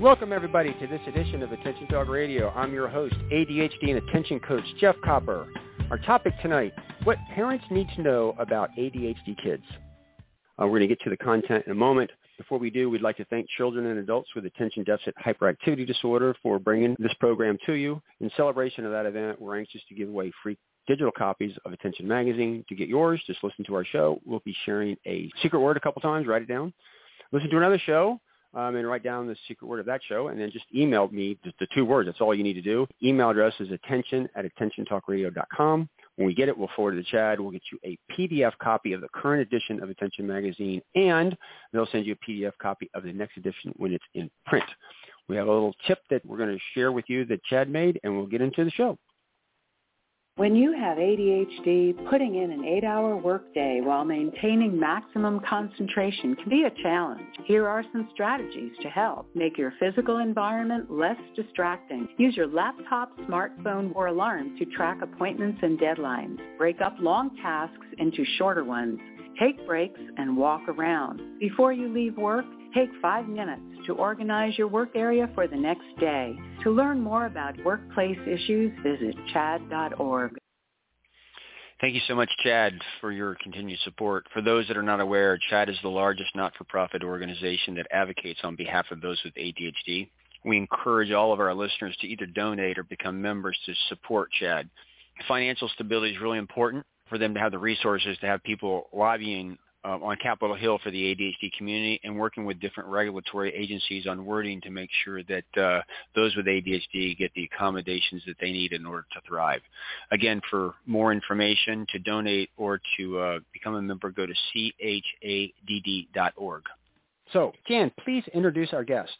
Welcome everybody to this edition of Attention Talk Radio. I'm your host, ADHD and attention coach Jeff Copper. Our topic tonight, what parents need to know about ADHD kids. Uh, we're going to get to the content in a moment. Before we do, we'd like to thank children and adults with attention deficit hyperactivity disorder for bringing this program to you. In celebration of that event, we're anxious to give away free digital copies of Attention Magazine. To get yours, just listen to our show. We'll be sharing a secret word a couple times. Write it down. Listen to another show um, and write down the secret word of that show, and then just email me the, the two words. That's all you need to do. Email address is attention at attentiontalkradio.com. When we get it, we'll forward it to CHADD. We'll get you a PDF copy of the current edition of Attention Magazine, and they'll send you a PDF copy of the next edition when it's in print. We have a little tip that we're going to share with you that CHADD made, and we'll get into the show. When you have ADHD, putting in an eight-hour workday while maintaining maximum concentration can be a challenge. Here are some strategies to help. Make your physical environment less distracting. Use your laptop, smartphone, or alarm to track appointments and deadlines. Break up long tasks into shorter ones. Take breaks and walk around. Before you leave work, take five minutes to organize your work area for the next day. To learn more about workplace issues, visit chadd.org. Thank you so much, CHADD, for your continued support. For those that are not aware, CHADD is the largest not-for-profit organization that advocates on behalf of those with ADHD. We encourage all of our listeners to either donate or become members to support CHADD. Financial stability is really important for them to have the resources to have people lobbying uh, on Capitol Hill for the ADHD community and working with different regulatory agencies on wording to make sure that uh, those with ADHD get the accommodations that they need in order to thrive. Again, for more information, to donate or to uh, become a member, go to chadd.org. So, Jan, please introduce our guest.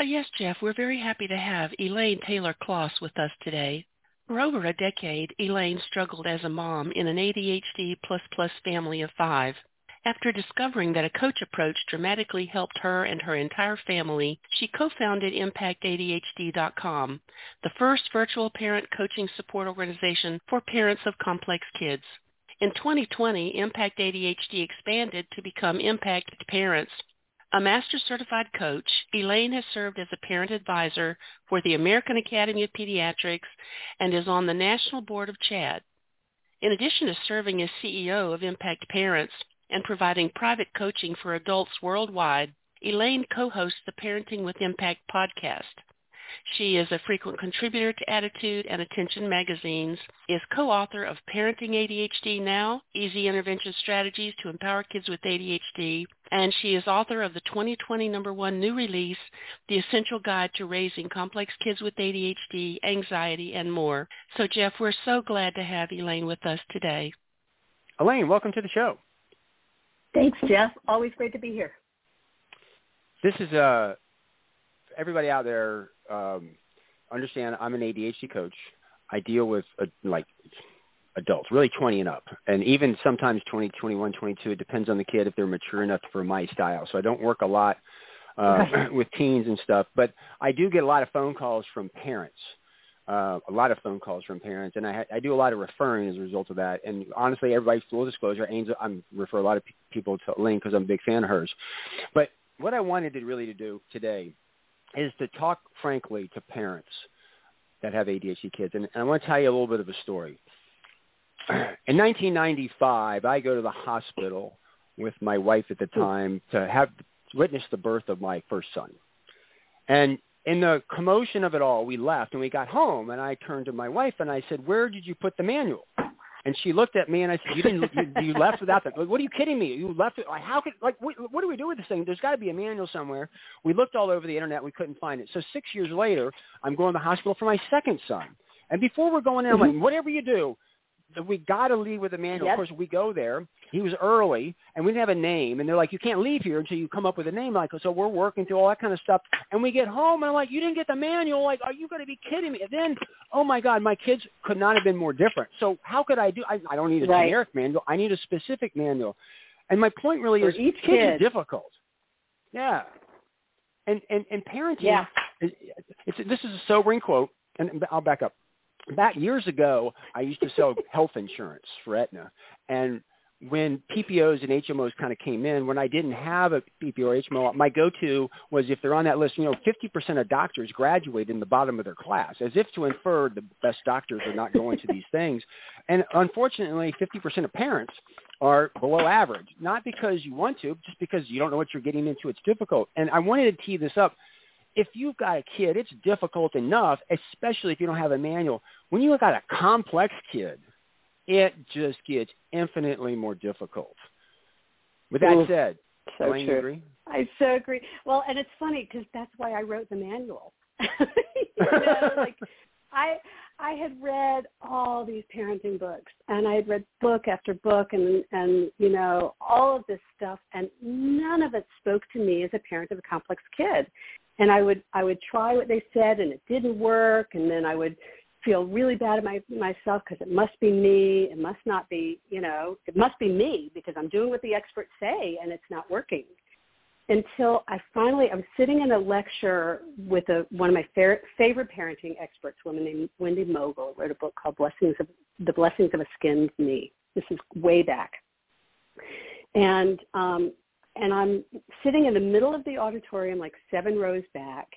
Uh, yes, Jeff, we're very happy to have Elaine Taylor Klaus with us today. For over a decade, Elaine struggled as a mom in an ADHD plus plus family of five. After discovering that a coach approach dramatically helped her and her entire family, she co-founded ImpactADHD.com, the first virtual parent coaching support organization for parents of complex kids. In 2020, Impact ADHD expanded to become Impact Parents, a master certified coach, Elaine has served as a parent advisor for the American Academy of Pediatrics and is on the national board of CHADD. In addition to serving as CEO of Impact Parents and providing private coaching for adults worldwide, Elaine co-hosts the Parenting with Impact podcast. She is a frequent contributor to ADDitude and Attention magazines, is co-author of Parenting ADHD Now, Easy Intervention Strategies to Empower Kids with ADHD, and she is author of the 2020 number one new release, The Essential Guide to Raising Complex Kids with ADHD, Anxiety, and More. So Jeff, we're so glad to have Elaine with us today. Elaine, welcome to the show. Thanks, Jeff. Always great to be here. This is uh, everybody out there. Um, understand, I'm an ADHD coach. I deal with uh, like adults, really 20 and up, and even sometimes 20, 21, 22. It depends on the kid if they're mature enough for my style. So I don't work a lot uh, with teens and stuff, but I do get a lot of phone calls from parents. Uh, a lot of phone calls from parents, and I, ha- I do a lot of referring as a result of that. And honestly, everybody, full disclosure, Angel, I'm refer a lot of p- people to Lynn because I'm a big fan of hers. But what I wanted to really to do today is to talk frankly to parents that have ADHD kids, and, and I want to tell you a little bit of a story. In 1995, I go to the hospital with my wife at the time to have witnessed the birth of my first son. And in the commotion of it all, we left and we got home, and I turned to my wife and I said, "Where did you put the manual?" And she looked at me and I said, "You didn't. You, you left without that. Like, what are you kidding me? You left it. Like, how could? Like, what, what do we do with this thing? There's got to be a manual somewhere." We looked all over the internet. We couldn't find it. So six years later, I'm going to the hospital for my second son. And before we're going in, I'm like, "Whatever you do, we got to leave with a manual. Yep. Of course, we go there. He was early, and we didn't have a name. And they're like, you can't leave here until you come up with a name. Like, so we're working through all that kind of stuff. And we get home, and I'm like, you didn't get the manual. Like, are you going to be kidding me? And then, oh my God, my kids could not have been more different. So how could I do? I, I don't need a Right. generic manual. I need a specific manual. And my point really For is, each kids are kid. difficult. Yeah. And and and parenting. Yeah. It's, it's this is a sobering quote, and I'll back up. Back years ago, I used to sell health insurance for Aetna, and when PPOs and HMOs kind of came in, when I didn't have a PPO or HMO, my go-to was if they're on that list, you know, 50% of doctors graduate in the bottom of their class, as if to infer the best doctors are not going to these things. And unfortunately, 50% of parents are below average, not because you want to, just because you don't know what you're getting into. It's difficult. And I wanted to tee this up. If you've got a kid, it's difficult enough, especially if you don't have a manual. When you have got a complex kid, it just gets infinitely more difficult. With that Ooh, said, So Elaine, true. agree? I so agree. Well, and it's funny because that's why I wrote the manual. you know, like I I had read all these parenting books, and I had read book after book, and and you know all of this stuff, and none of it spoke to me as a parent of a complex kid. And I would I would try what they said, and it didn't work, and then I would feel really bad at my, myself because it must be me. It must not be, you know, it must be me because I'm doing what the experts say and it's not working. Until I finally, I was sitting in a lecture with a, one of my fa- favorite parenting experts, a woman named Wendy Mogel, wrote a book called Blessings of The Blessings of a Skinned Knee. This is way back. And um, and I'm sitting in the middle of the auditorium, like seven rows back,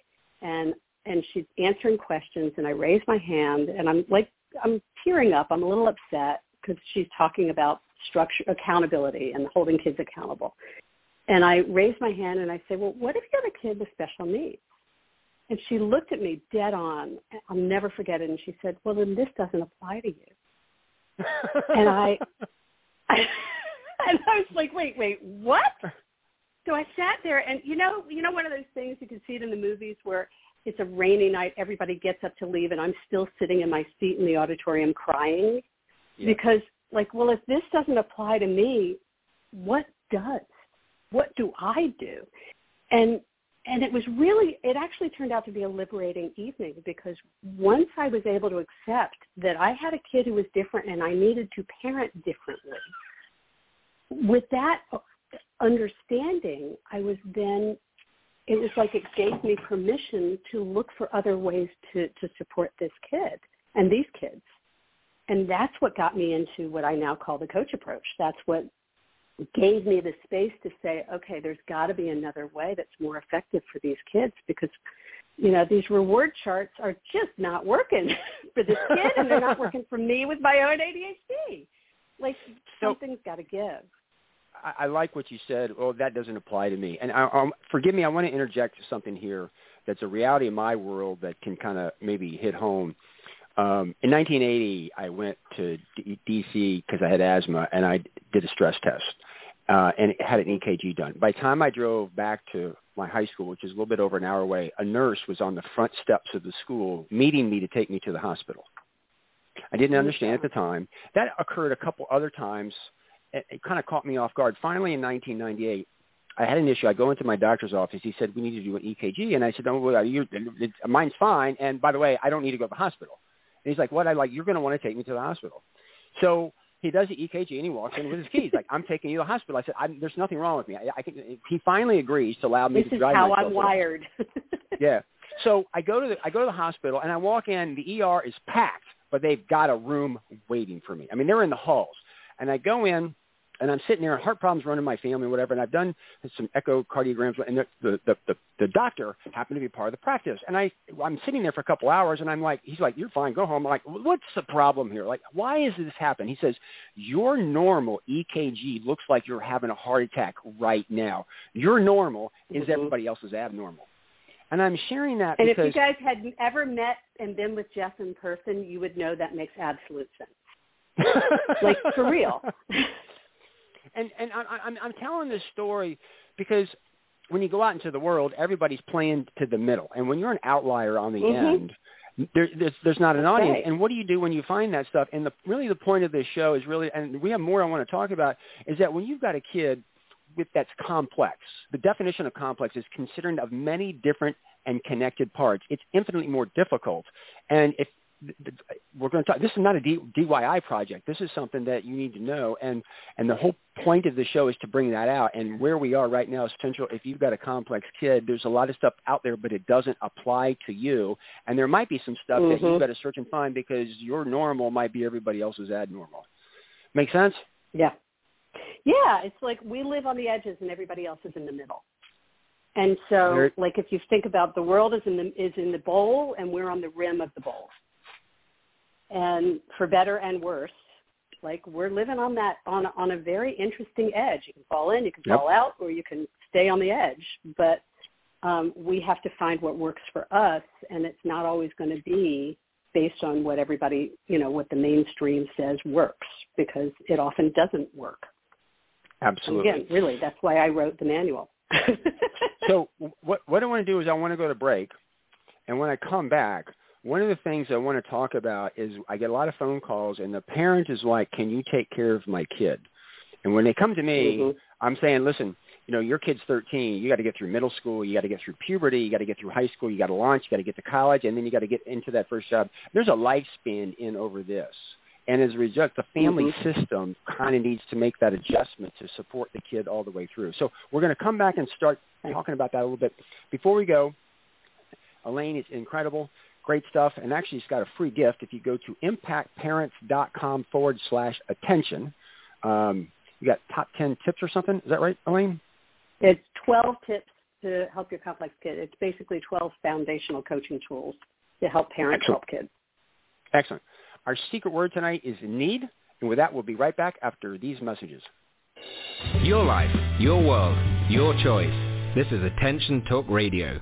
and and she's answering questions and I raise my hand and I'm like I'm tearing up. I'm a little upset because she's talking about structure accountability and holding kids accountable. And I raise my hand and I say, "Well, what if you have a kid with special needs?" And she looked at me dead on. I'll never forget it. And she said, "Well, then this doesn't apply to you." And I, and I was like, "Wait, wait, what?" So I sat there, and you know, you know, one of those things you can see it in the movies where it's a rainy night, everybody gets up to leave, and I'm still sitting in my seat in the auditorium crying Yeah. because, like, well, if this doesn't apply to me, what does? What do I do? And and it was really, it actually turned out to be a liberating evening because once I was able to accept that I had a kid who was different and I needed to parent differently, with that understanding, I was then it was like it gave me permission to look for other ways to, to support this kid and these kids. And that's what got me into what I now call the coach approach. That's what gave me the space to say, okay, there's got to be another way that's more effective for these kids because, you know, these reward charts are just not working for this kid and they're not working for me with my own ADHD. Like So- something's got to give. I, I like what you said. Well, that doesn't apply to me. And I, um, forgive me, I want to interject something here that's a reality in my world that can kind of maybe hit home. Um, in 1980, I went to D- DC because I had asthma, and I did a stress test uh, and had an EKG done. By the time I drove back to my high school, which is a little bit over an hour away, a nurse was on the front steps of the school meeting me to take me to the hospital. I didn't understand at the time. That occurred a couple other times. It, it kind of caught me off guard. Finally, in 1998, I had an issue. I go into my doctor's office. He said, we need to do an EKG. And I said, oh, well, you, it, mine's fine. And by the way, I don't need to go to the hospital. And he's like, what? I like, you're going to want to take me to the hospital. So he does the EKG and he walks in with his keys. Like, I'm taking you to the hospital. I said, I'm, there's nothing wrong with me. I, I can, he finally agrees to allow me This to is drive how I'm wired. Yeah. So I go to the I go to the hospital and I walk in. The ER is packed, but they've got a room waiting for me. I mean, they're in the halls, and I go in. And I'm sitting there, and heart problems running my family, whatever. And I've done some echocardiograms, and the the, the the the doctor happened to be part of the practice. And I I'm sitting there for a couple hours, and I'm like, he's like, you're fine, go home. I'm like, what's the problem here? Like, why is this happen? He says, your normal EKG looks like you're having a heart attack right now. Your normal is Mhm. everybody else's abnormal. And I'm sharing that and if you guys had ever met and been with Jeff in person, you would know that makes absolute sense. Like for real. And and I, I'm I'm telling this story because when you go out into the world, everybody's playing to the middle, and when you're an outlier on the Mhm. end, there, there's, there's not an audience. And what do you do when you find that stuff? And the, really the point of this show is really, and we have more I want to talk about, is that when you've got a kid with that's complex, the definition of complex is considering of many different and connected parts. It's infinitely more difficult. And if we're going to talk. This is not a D, DIY project. This is something that you need to know, and and the whole point of the show is to bring that out. And where we are right now is central. If you've got a complex kid, there's a lot of stuff out there, but it doesn't apply to you. And there might be some stuff mm-hmm. that you've mm-hmm. got to search and find because your normal might be everybody else's abnormal. Make sense? Yeah. Yeah, it's like we live on the edges and everybody else is in the middle. And so, like if you think about the world is in the is in the bowl and we're on the rim of the bowl and for better and worse like we're living on that on on a very interesting edge. You can fall in you can yep. fall out or you can stay on the edge. But um, we have to find what works for us and it's not always going to be based on what everybody you know what the mainstream says works because it often doesn't work. Absolutely. again really that's why i wrote the manual. So what what i want to do is i want to go to break and when i come back one of the things I want to talk about is I get a lot of phone calls and the parent is like, can you take care of my kid? And when they come to me, mm-hmm. I'm saying, listen, you know, your kid's 13. You got to get through middle school. You got to get through puberty. You got to get through high school. You got to launch. You got to get to college, and then you got to get into that first job. There's a lifespan in over this, and as a result, the family mm-hmm. system kind of needs to make that adjustment to support the kid all the way through. So we're going to come back and start talking about that a little bit. Before we go, Elaine is incredible. Great stuff. And actually, it's got a free gift if you go to impactparents.com forward slash attention. Um, you got top 10 tips or something. Is that right, Elaine? It's 12 tips to help your complex kid. It's basically 12 foundational coaching tools to help parents Excellent. help kids. Excellent. Our secret word tonight is need. And with that, we'll be right back after these messages. Your life, your world, your choice. This is Attention Talk Radio.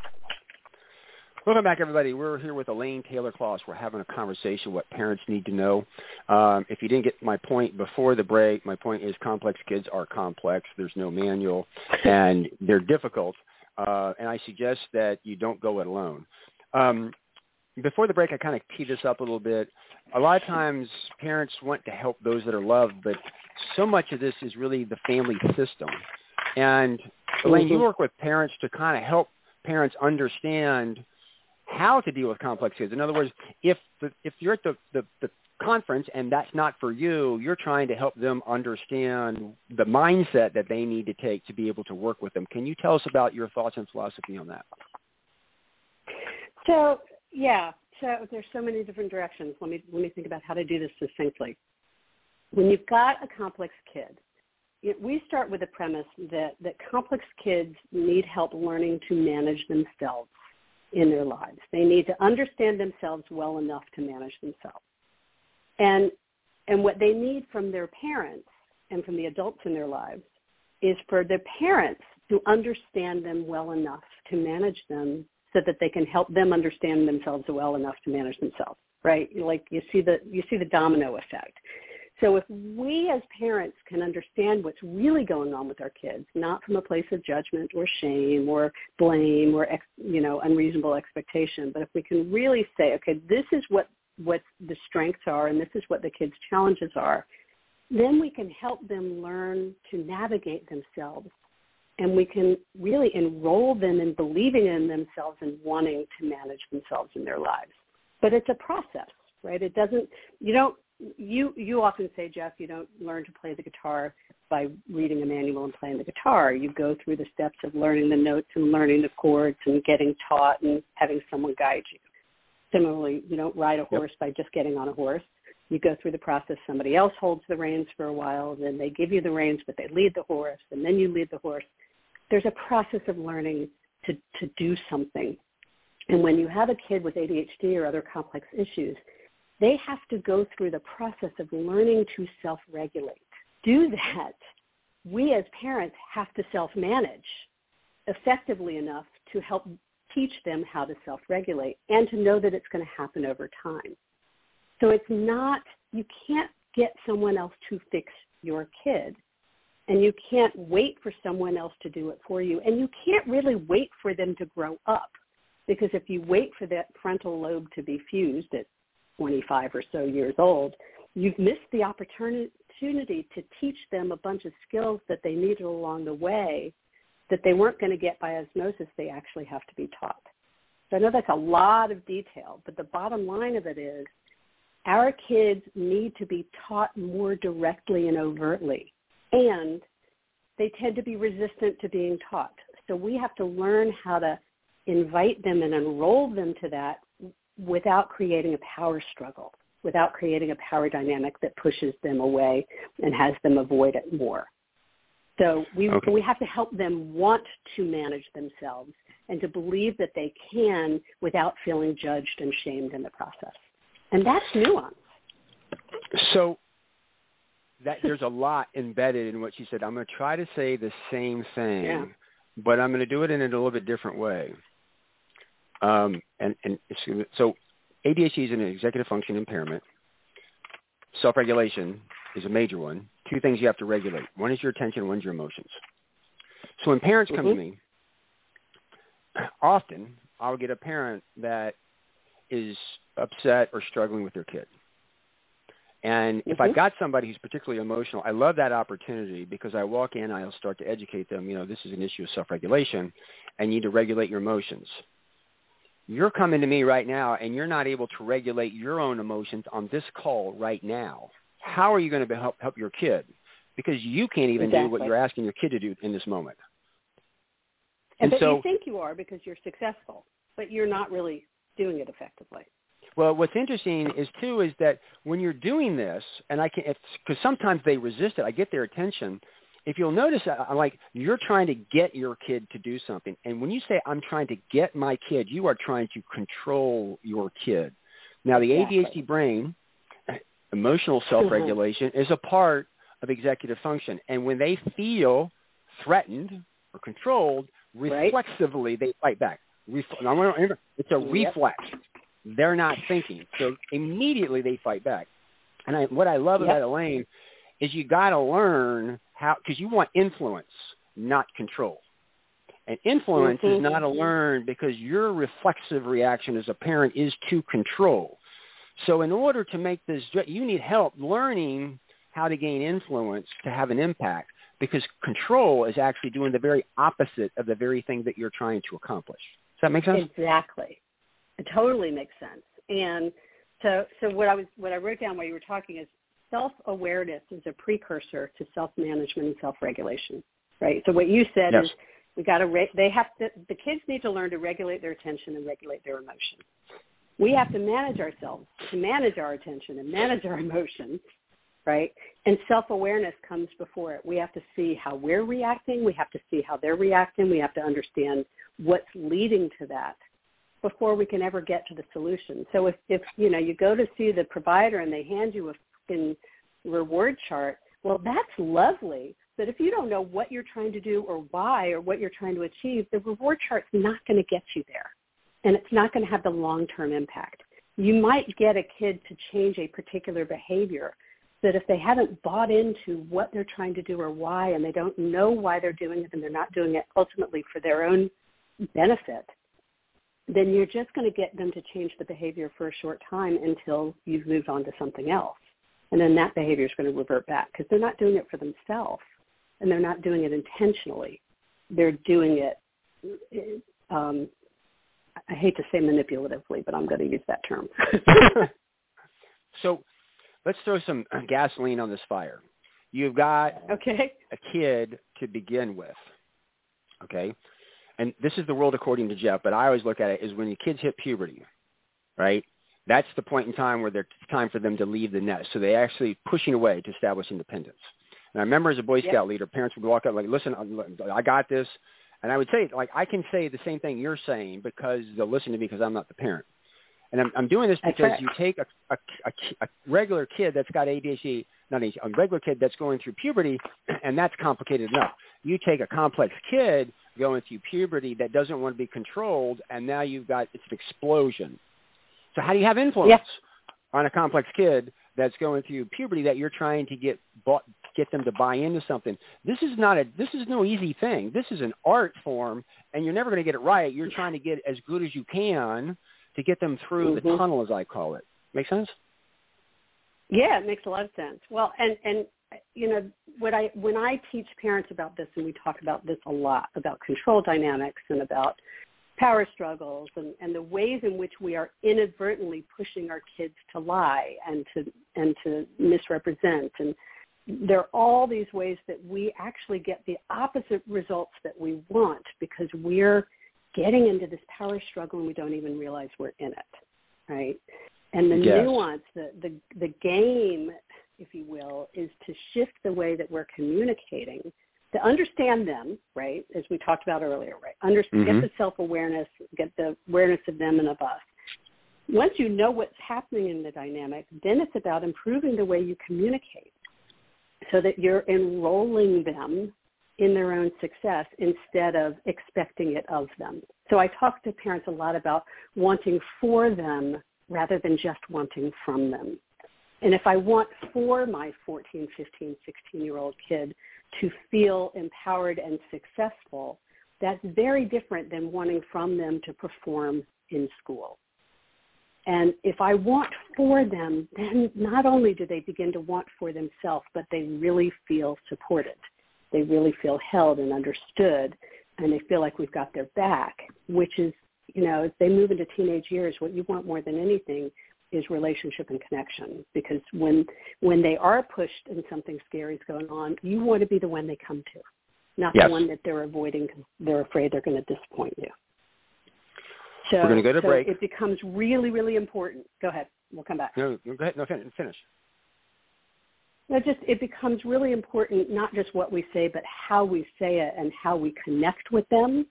Welcome back, everybody. We're here with Elaine Taylor Klaus. We're having a conversation what parents need to know. Um, if you didn't get my point before the break, my point is complex kids are complex. There's no manual, and they're difficult. Uh, and I suggest that you don't go it alone. Um, before the break, I kind of teed this up a little bit. A lot of times, parents want to help those that are loved, but so much of this is really the family system. And Elaine, you mm-hmm. work with parents to kind of help parents understand how to deal with complex kids. In other words, if the, if you're at the, the, the conference and that's not for you, you're trying to help them understand the mindset that they need to take to be able to work with them. Can you tell us about your thoughts and philosophy on that? So yeah, so there's so many different directions. Let me let me think about how to do this succinctly. When you've got a complex kid, we start with the premise that that complex kids need help learning to manage themselves in their lives. They need to understand themselves well enough to manage themselves. And and what they need from their parents and from the adults in their lives is for their parents to understand them well enough to manage them so that they can help them understand themselves well enough to manage themselves right like you see the you see the domino effect so if we as parents can understand what's really going on with our kids, not from a place of judgment or shame or blame or you know unreasonable expectation, but if we can really say, okay, this is what what the strengths are and this is what the kids' challenges are, then we can help them learn to navigate themselves and we can really enroll them in believing in themselves and wanting to manage themselves in their lives. But it's a process, right? It doesn't you don't you you often say, Jeff, you don't learn to play the guitar by reading a manual and playing the guitar. You go through the steps of learning the notes and learning the chords and getting taught and having someone guide you. Similarly, you don't ride a horse yep. by just getting on a horse. You go through the process. Somebody else holds the reins for a while, then they give you the reins, but they lead the horse, and then you lead the horse. There's a process of learning to, to do something. And when you have a kid with ADHD or other complex issues, they have to go through the process of learning to self-regulate. Do that. We as parents have to self-manage effectively enough to help teach them how to self-regulate and to know that it's going to happen over time. So it's not, you can't get someone else to fix your kid and you can't wait for someone else to do it for you and you can't really wait for them to grow up because if you wait for that frontal lobe to be fused at 25 or so years old, you've missed the opportunity to teach them a bunch of skills that they needed along the way that they weren't going to get by osmosis, they actually have to be taught. So I know that's a lot of detail, but the bottom line of it is our kids need to be taught more directly and overtly, and they tend to be resistant to being taught. So we have to learn how to invite them and enroll them to that without creating a power struggle, without creating a power dynamic that pushes them away and has them avoid it more. So we okay. we have to help them want to manage themselves and to believe that they can without feeling judged and shamed in the process. And that's nuance. So that there's a lot embedded in what she said. I'm going to try to say the same thing, yeah. but I'm going to do it in a little bit different way. Um, and, and so ADHD is an executive function impairment. Self-regulation is a major one two things you have to regulate. One is your attention, one's your emotions. So when parents come mm-hmm. to me, often I'll get a parent that is upset or struggling with their kid. And mm-hmm. if I've got somebody who's particularly emotional, I love that opportunity because I walk in, I'll start to educate them, you know, this is an issue of self-regulation and you need to regulate your emotions. You're coming to me right now and you're not able to regulate your own emotions on this call right now how are you going to help help your kid? Because you can't even exactly. do what you're asking your kid to do in this moment. And, and but so, you think you are because you're successful, but you're not really doing it effectively. Well, what's interesting is too is that when you're doing this, and I can, because sometimes they resist it. I get their attention. If you'll notice, I'm like you're trying to get your kid to do something, and when you say I'm trying to get my kid, you are trying to control your kid. Now, the exactly. ADHD brain Emotional self-regulation mm-hmm. is a part of executive function. And when they feel threatened or controlled, reflexively they fight back. Refle- it's a yep. reflex. They're not thinking. So immediately they fight back. And I, what I love yep. about Elaine is you got to learn how, because you want influence, not control. And influence mm-hmm. is not a learn because your reflexive reaction as a parent is to control. So in order to make this, you need help learning how to gain influence to have an impact because control is actually doing the very opposite of the very thing that you're trying to accomplish. Does that make sense? Exactly. It totally makes sense. And so, so what I was, what I wrote down while you were talking is self-awareness is a precursor to self-management and self-regulation, right? So what you said yes. is we got to, re- they have to, the kids need to learn to regulate their attention and regulate their emotions we have to manage ourselves, to manage our attention and manage our emotions, right? And self-awareness comes before it. We have to see how we're reacting. We have to see how they're reacting. We have to understand what's leading to that before we can ever get to the solution. So if, if you know, you go to see the provider and they hand you a reward chart, well, that's lovely. But if you don't know what you're trying to do or why or what you're trying to achieve, the reward chart's not going to get you there and it's not going to have the long-term impact. You might get a kid to change a particular behavior, but if they haven't bought into what they're trying to do or why, and they don't know why they're doing it, and they're not doing it ultimately for their own benefit, then you're just going to get them to change the behavior for a short time until you've moved on to something else. And then that behavior is going to revert back because they're not doing it for themselves and they're not doing it intentionally. They're doing it um, I hate to say manipulatively, but I'm going to use that term. so let's throw some gasoline on this fire. You've got okay. a kid to begin with, okay? And this is the world according to Jeff, but I always look at it is when your kids hit puberty, right? That's the point in time where it's time for them to leave the nest. So they're actually pushing away to establish independence. And I remember as a Boy Scout leader, parents would walk up like, listen, I got this. And I would say, like, I can say the same thing you're saying because they'll listen to me because I'm not the parent. And I'm, I'm doing this because you take a, a, a, a regular kid that's got ADHD, not ADHD, a regular kid that's going through puberty, and that's complicated enough. You take a complex kid going through puberty that doesn't want to be controlled, and now you've got it's an explosion. So how do you have influence yes. on a complex kid that's going through puberty that you're trying to get bought, get them to buy into something? This is not a this is no easy thing. This is an art form, and you're never going to get it right. You're trying to get as good as you can to get them through mm-hmm. the tunnel, as I call it. Make sense? Yeah, it makes a lot of sense. Well, and and you know what I when I teach parents about this, and we talk about this a lot about control dynamics and about power struggles and, and the ways in which we are inadvertently pushing our kids to lie and to and to misrepresent and there are all these ways that we actually get the opposite results that we want because we're getting into this power struggle and we don't even realize we're in it, right? And the yes. nuance, the, the the game, if you will, is to shift the way that we're communicating, to understand them, right? As we talked about earlier, right? Under, mm-hmm. Get the self awareness, get the awareness of them and of us. Once you know what's happening in the dynamic, then it's about improving the way you communicate, so that you're enrolling them in their own success instead of expecting it of them. So I talk to parents a lot about wanting for them rather than just wanting from them. And if I want for my 14, 15, 16-year-old kid to feel empowered and successful, that's very different than wanting from them to perform in school. And if I want for them, then not only do they begin to want for themselves, but they really feel supported they really feel held and understood and they feel like we've got their back, which is, you know, as they move into teenage years, what you want more than anything is relationship and connection because when when they are pushed and something scary is going on, you want to be the one they come to, not yes. the one that they're avoiding because they're afraid they're going to disappoint you. So, We're going to go to so break. it becomes really, really important. Go ahead. We'll come back. No, go ahead. No, finish it just it becomes really important not just what we say but how we say it and how we connect with them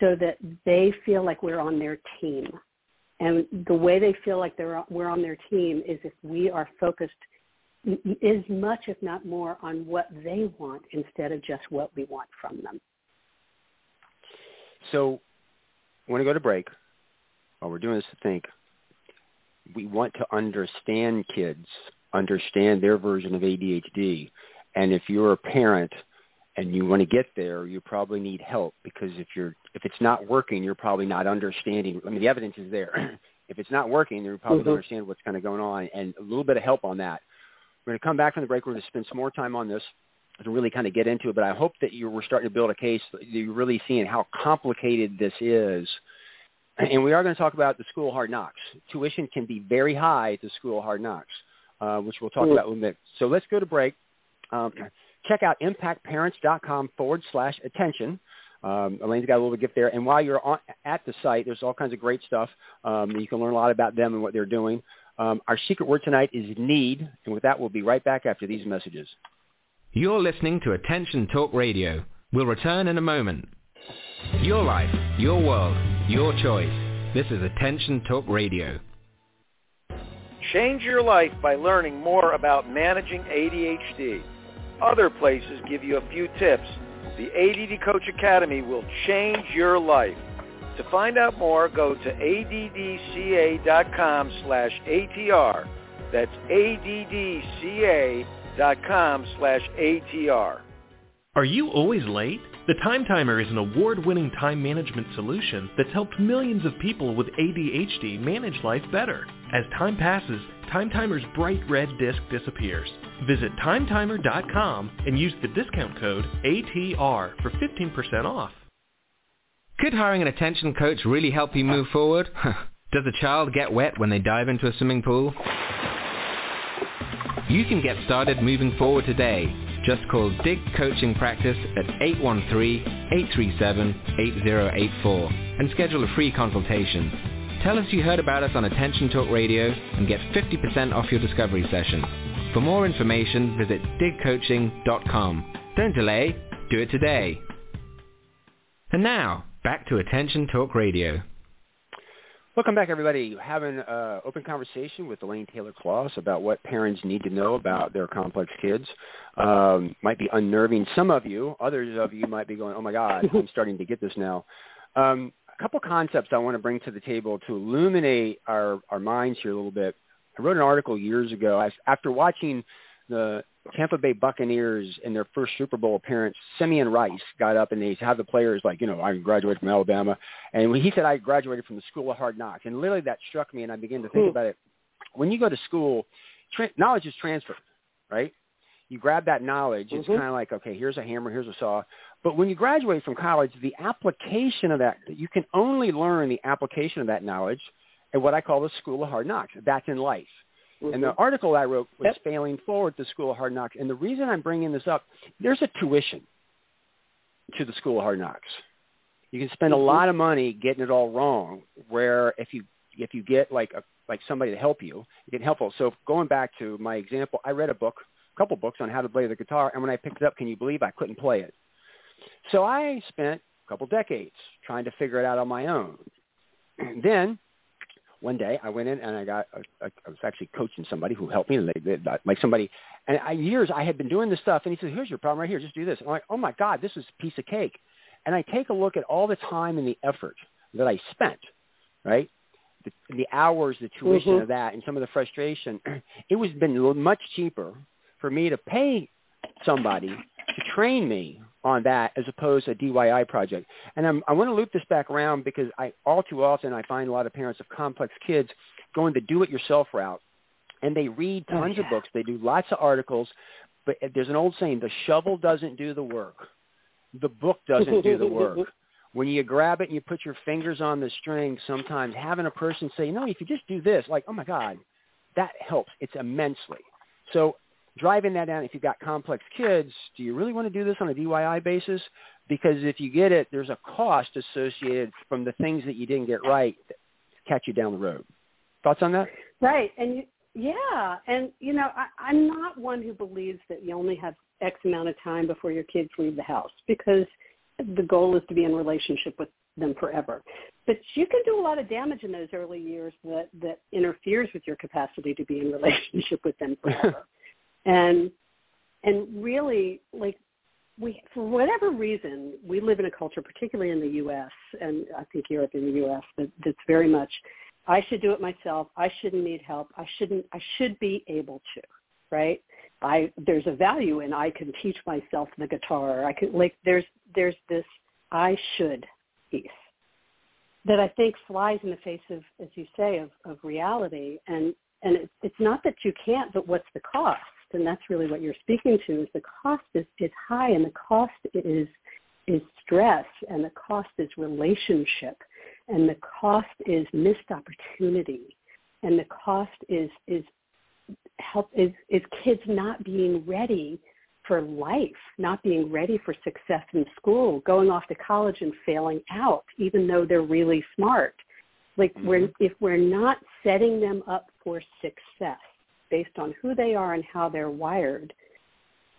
so that they feel like we're on their team and the way they feel like they're we're on their team is if we are focused as much if not more on what they want instead of just what we want from them so want to go to break while we're doing this to think we want to understand kids understand their version of ADHD. And if you're a parent and you want to get there, you probably need help because if you're if it's not working, you're probably not understanding. I mean, the evidence is there. if it's not working, you probably mm-hmm. don't understand what's kind of going on, and a little bit of help on that. We're going to come back from the break. We're going to spend some more time on this to really kind of get into it. But I hope that you were starting to build a case. That you're really seeing how complicated this is. And we are going to talk about the school hard knocks. Tuition can be very high at the school hard knocks uh, which we'll talk mm. about in a minute. So let's go to break. Um, check out impactparents.com forward slash attention. Um, Elaine's got a little gift there. And while you're on, at the site, there's all kinds of great stuff. Um, you can learn a lot about them and what they're doing. Um, our secret word tonight is need. And with that, we'll be right back after these messages. You're listening to Attention Talk Radio. We'll return in a moment. Your life, your world, your choice. This is Attention Talk Radio. Change your life by learning more about managing ADHD. Other places give you a few tips. The ADD Coach Academy will change your life. To find out more, go to addca.com slash ATR. That's addca.com slash ATR. Are you always late? The Time Timer is an award-winning time management solution that's helped millions of people with ADHD manage life better. As time passes, Time Timer's bright red disc disappears. Visit timetimer.com and use the discount code ATR for 15% off. Could hiring an attention coach really help you move forward? Does a child get wet when they dive into a swimming pool? You can get started moving forward today. Just call Dig Coaching Practice at 813-837-8084 and schedule a free consultation. Tell us you heard about us on Attention Talk Radio and get 50% off your discovery session. For more information, visit digcoaching.com. Don't delay, do it today. And now, back to Attention Talk Radio. Welcome back, everybody. Having an uh, open conversation with Elaine Taylor Klaus about what parents need to know about their complex kids. Um, might be unnerving some of you. Others of you might be going, "Oh my God, I'm starting to get this now." Um, a couple concepts I want to bring to the table to illuminate our our minds here a little bit. I wrote an article years ago I, after watching the Tampa Bay Buccaneers in their first Super Bowl appearance, Simeon Rice got up and they had the players like, you know, I graduated from Alabama. And when he said I graduated from the School of Hard Knocks, and literally that struck me and I began to think about it. When you go to school, tra- knowledge is transferred, right? You grab that knowledge. It's Mhm. kind of like, okay, here's a hammer, here's a saw. But when you graduate from college, the application of that, you can only learn the application of that knowledge at what I call the School of Hard Knocks. That's in life. And the mm-hmm. article I wrote was failing forward the School of Hard Knocks. And the reason I'm bringing this up, there's a tuition to the School of Hard Knocks. You can spend a mm-hmm. lot of money getting it all wrong. Where if you if you get like a like somebody to help you, you get helpful. So going back to my example, I read a book, a couple books on how to play the guitar, and when I picked it up, can you believe I couldn't play it? So I spent a couple decades trying to figure it out on my own. then one day I went in and I got I was actually coaching somebody who helped me, like, like somebody. And I, years I had been doing this stuff, and he said, "Here's your problem right here. Just do this." And I'm like, "Oh my God, this is a piece of cake." And I take a look at all the time and the effort that I spent, right? The, the hours, the tuition Mhm. of that, and some of the frustration. It was been much cheaper for me to pay somebody to train me on that as opposed to a DIY project. And I'm, I want to loop this back around because I all too often I find a lot of parents of complex kids going the do-it-yourself route, and they read Oh, tons of books, they do lots of articles, but uh, there's an old saying: the shovel doesn't do the work, the book doesn't do the work. When you grab it and you put your fingers on the string, sometimes having a person say, "No, if you just do this," like, "Oh my God," that helps. It's immensely. So driving that down, if you've got complex kids, do you really want to do this on a DIY basis? Because if you get it, there's a cost associated from the things that you didn't get right that catch you down the road. Thoughts on that? Right. And you, yeah. And, you know, I, I'm not one who believes that you only have X amount of time before your kids leave the house because the goal is to be in relationship with them forever. But you can do a lot of damage in those early years that, that interferes with your capacity to be in relationship with them forever. And and really like we for whatever reason we live in a culture particularly in the US and I think Europe and the US that, that's very much I should do it myself. I shouldn't need help. I shouldn't I should be able to, right? I there's a value in I can teach myself the guitar. I could like there's there's this I should piece that I think flies in the face of, as you say, of, of reality. And and it's not that you can't, but what's the cost? And that's really what you're speaking to. Is the cost is, is high, and the cost is is stress, and the cost is relationship, and the cost is missed opportunity, and the cost is is help is is kids not being ready for life, not being ready for success in school, going off to college and failing out, even though they're really smart. Like we're, mm-hmm. if we're not setting them up for success based on who they are and how they're wired,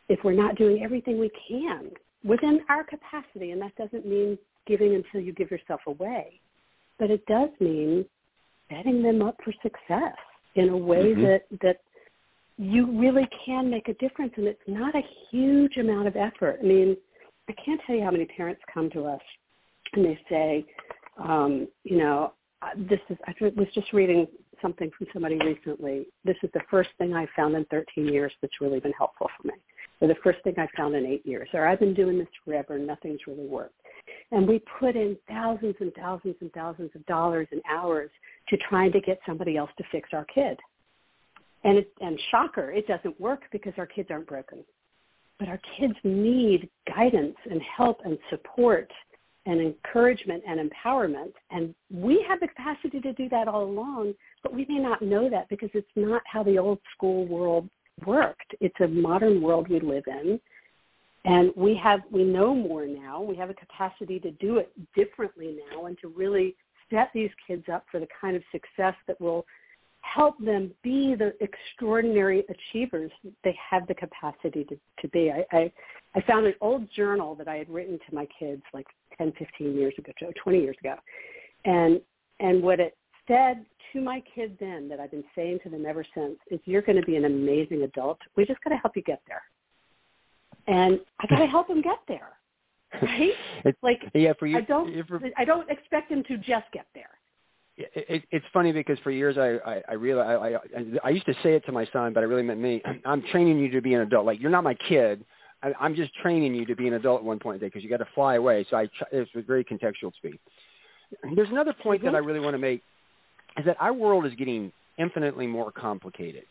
if we're not doing everything we can within our capacity, and that doesn't mean giving until you give yourself away, but it does mean setting them up for success in a way Mhm. that that you really can make a difference and it's not a huge amount of effort. I mean, I can't tell you how many parents come to us and they say, um, you know, this is, I was just reading something from somebody recently. This is the first thing I found in 13 years that's really been helpful for me. Or the first thing I found in eight years. Or I've been doing this forever and nothing's really worked. And we put in thousands and thousands and thousands of dollars and hours to trying to get somebody else to fix our kid. And it, and shocker, it doesn't work because our kids aren't broken. But our kids need guidance and help and support and encouragement and empowerment. And we have the capacity to do that all along, but we may not know that because it's not how the old school world worked. It's a modern world we live in. And we have we know more now. We have a capacity to do it differently now and to really set these kids up for the kind of success that will help them be the extraordinary achievers they have the capacity to, to be. I, I, I found an old journal that I had written to my kids like 10, 15 years ago, 20 years ago. And, and what it said to my kids then that I've been saying to them ever since is you're going to be an amazing adult. We just got to help you get there and I got to help them get there. Right? It's, like yeah, for you, I don't for, I don't expect them to just get there. It, it, it's funny because for years I I, I realized I, I I used to say it to my son, but I really meant me. I'm training you to be an adult. Like you're not my kid. I, I'm just training you to be an adult at one point in the day because you got to fly away. So I it was very contextual speak. There's another point mm-hmm. that I really want to make is that our world is getting infinitely more complicated.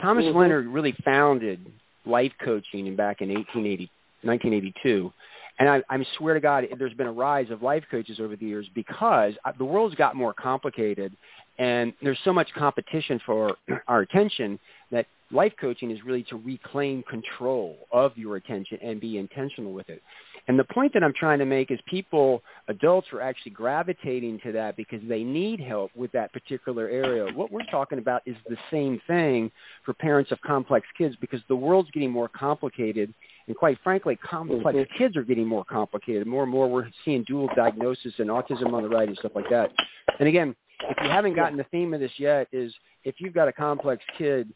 Thomas mm-hmm. Leonard really founded life coaching back in 1880, 1982. And I, I swear to God, there's been a rise of life coaches over the years because uh, the world's got more complicated and there's so much competition for our attention that life coaching is really to reclaim control of your attention and be intentional with it. And the point that I'm trying to make is people, adults are actually gravitating to that because they need help with that particular area. What we're talking about is the same thing for parents of complex kids because the world's getting more complicated. And quite frankly, complex mm-hmm. kids are getting more complicated. More and more we're seeing dual diagnosis and autism on the right and stuff like that. And again, if you haven't gotten the theme of this yet, is if you've got a complex kid,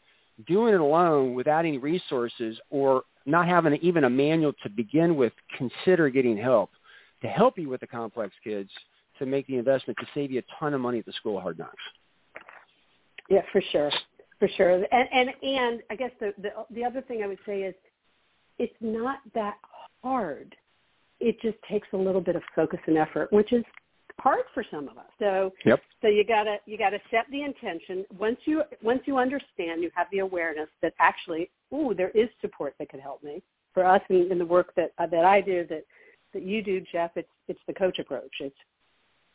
doing it alone without any resources or not having even a manual to begin with, consider getting help to help you with the complex kids to make the investment to save you a ton of money at the school of hard knocks. Yeah, for sure, for sure. And and and I guess the the, the other thing I would say is it's not that hard. It just takes a little bit of focus and effort, which is hard for some of us. So yep. so you gotta you gotta set the intention. Once you once you understand, you have the awareness that actually, ooh, there is support that could help me. For us in, in the work that uh, that I do, that that you do, Jeff, it's it's the coach approach. It's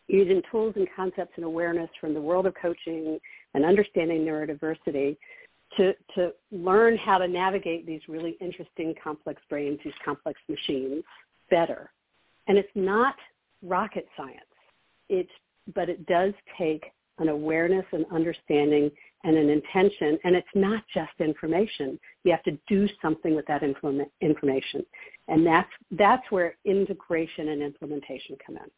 using tools and concepts and awareness from the world of coaching and understanding neurodiversity to to learn how to navigate these really interesting complex brains, these complex machines better. And it's not rocket science. It's but it does take an awareness and understanding and an intention. And it's not just information. You have to do something with that information. And that's that's where integration and implementation come in.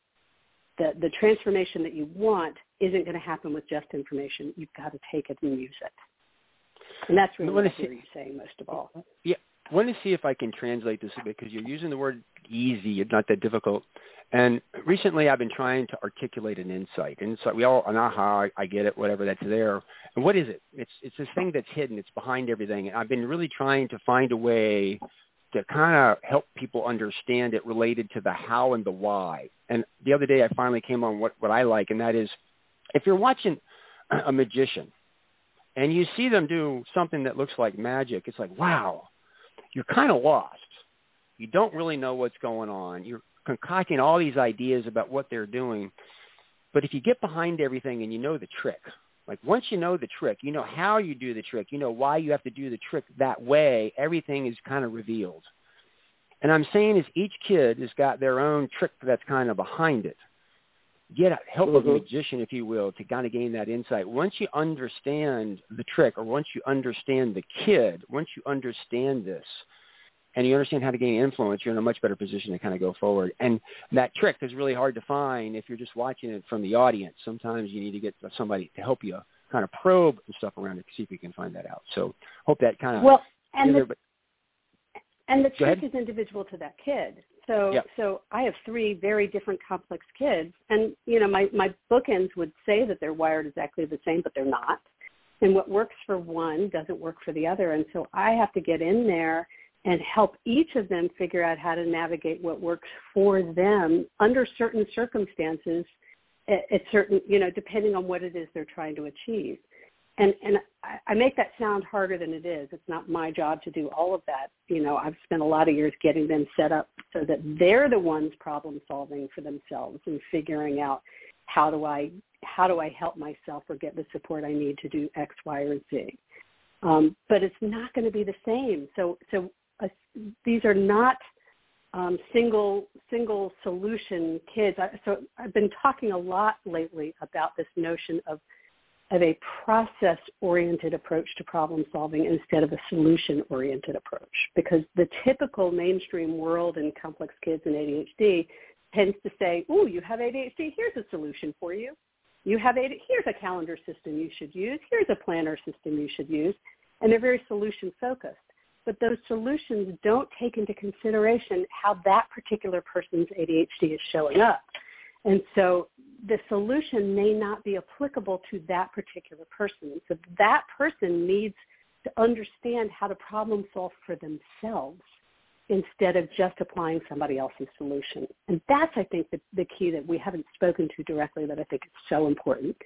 The the transformation that you want isn't going to happen with just information. You've got to take it and use it and that's really what you're saying most of all yeah I want to see if I can translate this a bit because you're using the word easy. It's not that difficult. And recently, I've been trying to articulate an insight. Insight. We all, an aha, I get it, whatever that's there. And what is it? It's it's this thing that's hidden. It's behind everything. And I've been really trying to find a way to kind of help people understand it related to the how and the why. And the other day, I finally came on what what I like, and that is, if you're watching a magician and you see them do something that looks like magic, it's like, wow, you're kind of lost. You don't really know what's going on. You're concocting all these ideas about what they're doing. But if you get behind everything and you know the trick, like once you know the trick, you know how you do the trick, you know why you have to do the trick that way, everything is kind of revealed. And I'm saying is each kid has got their own trick that's kind of behind it. Get a help mm-hmm. of a magician, if you will, to kind of gain that insight. Once you understand the trick or once you understand the kid, once you understand this, and you understand how to gain influence, you're in a much better position to kind of go forward. And that trick is really hard to find if you're just watching it from the audience. Sometimes you need to get somebody to help you kind of probe and stuff around it to see if you can find that out. So hope that kind of well, and the, but, and the trick ahead. is individual to that kid. So yep. so I have three very different complex kids, and you know my my bookends would say that they're wired exactly the same, but they're not. And what works for one doesn't work for the other, and so I have to get in there and help each of them figure out how to navigate what works for them under certain circumstances at, at certain, you know, depending on what it is they're trying to achieve. And and I, I make that sound harder than it is. It's not my job to do all of that. You know, I've spent a lot of years getting them set up so that they're the ones problem solving for themselves and figuring out how do I how do I help myself or get the support I need to do X, Y, or Z. Um, but it's not going to be the same. So, so uh, these are not um, single single solution kids. I, so I've been talking a lot lately about this notion of of a process oriented approach to problem solving instead of a solution oriented approach because the typical mainstream world in complex kids and ADHD tends to say, "Oh, you have ADHD. Here's a solution for you. You have ADHD. Here's a calendar system you should use. Here's a planner system you should use," and they're very solution focused. But those solutions don't take into consideration how that particular person's ADHD is showing up. And so the solution may not be applicable to that particular person. So that person needs to understand how to problem solve for themselves instead of just applying somebody else's solution. And that's, I think, the, the key that we haven't spoken to directly that I think is so important,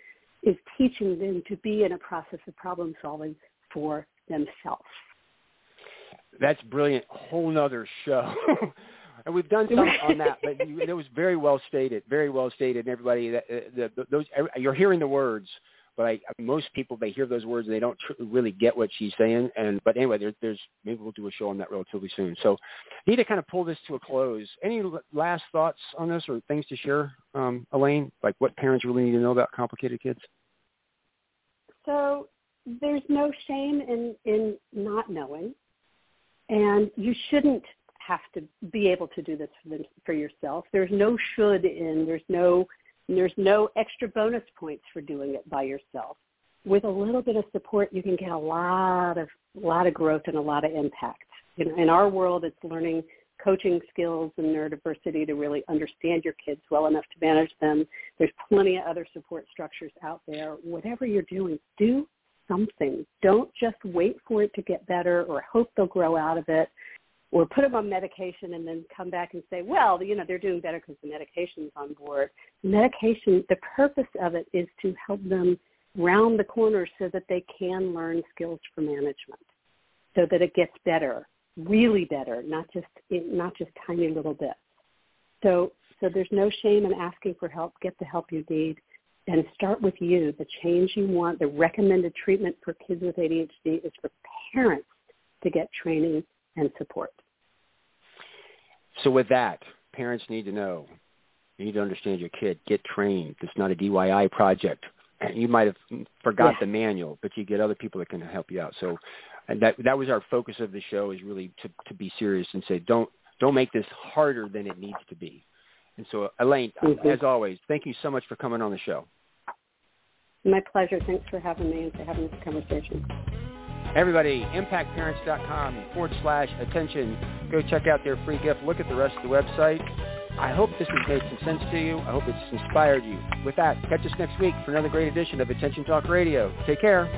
is teaching them to be in a process of problem solving for themselves. That's brilliant. Whole nother show. and we've done some on that, but you, it was very well stated, very well stated. And everybody, that, the, the, those you're hearing the words, but I, most people they hear those words and they don't tr- really get what she's saying. And but anyway, there, there's maybe we'll do a show on that relatively soon. So, need to kind of pull this to a close. Any last thoughts on this or things to share, um, Elaine? Like what parents really need to know about complicated kids? So there's no shame in in not knowing, and you shouldn't have to be able to do this for, them, for yourself. There's no should in. There's no there's no extra bonus points for doing it by yourself. With a little bit of support, you can get a lot of lot of growth and a lot of impact. In our world, it's learning coaching skills and neurodiversity to really understand your kids well enough to manage them. There's plenty of other support structures out there. Whatever you're doing, do something. Don't just wait for it to get better or hope they'll grow out of it or put them on medication and then come back and say, well, you know, they're doing better because the medication's on board. Medication, the purpose of it is to help them round the corner so that they can learn skills for management, so that it gets better, really better, not just not just tiny little bits. So so there's no shame in asking for help. Get the help you need, and start with you. The change you want, the recommended treatment for kids with ADHD is for parents to get training and support. So with that, parents need to know. You need to understand your kid. Get trained. It's not a DIY project. You might have forgot the manual, but you get other people that can help you out. So and that that was our focus of the show is really to to be serious and say don't don't make this harder than it needs to be. And so Elaine, mm-hmm. as always, thank you so much for coming on the show. My pleasure. Thanks for having me and for having this conversation. Everybody, impactparents.com forward slash attention. Go check out their free gift. Look at the rest of the website. I hope this has made some sense to you. I hope it's inspired you. With that, catch us next week for another great edition of Attention Talk Radio. Take care.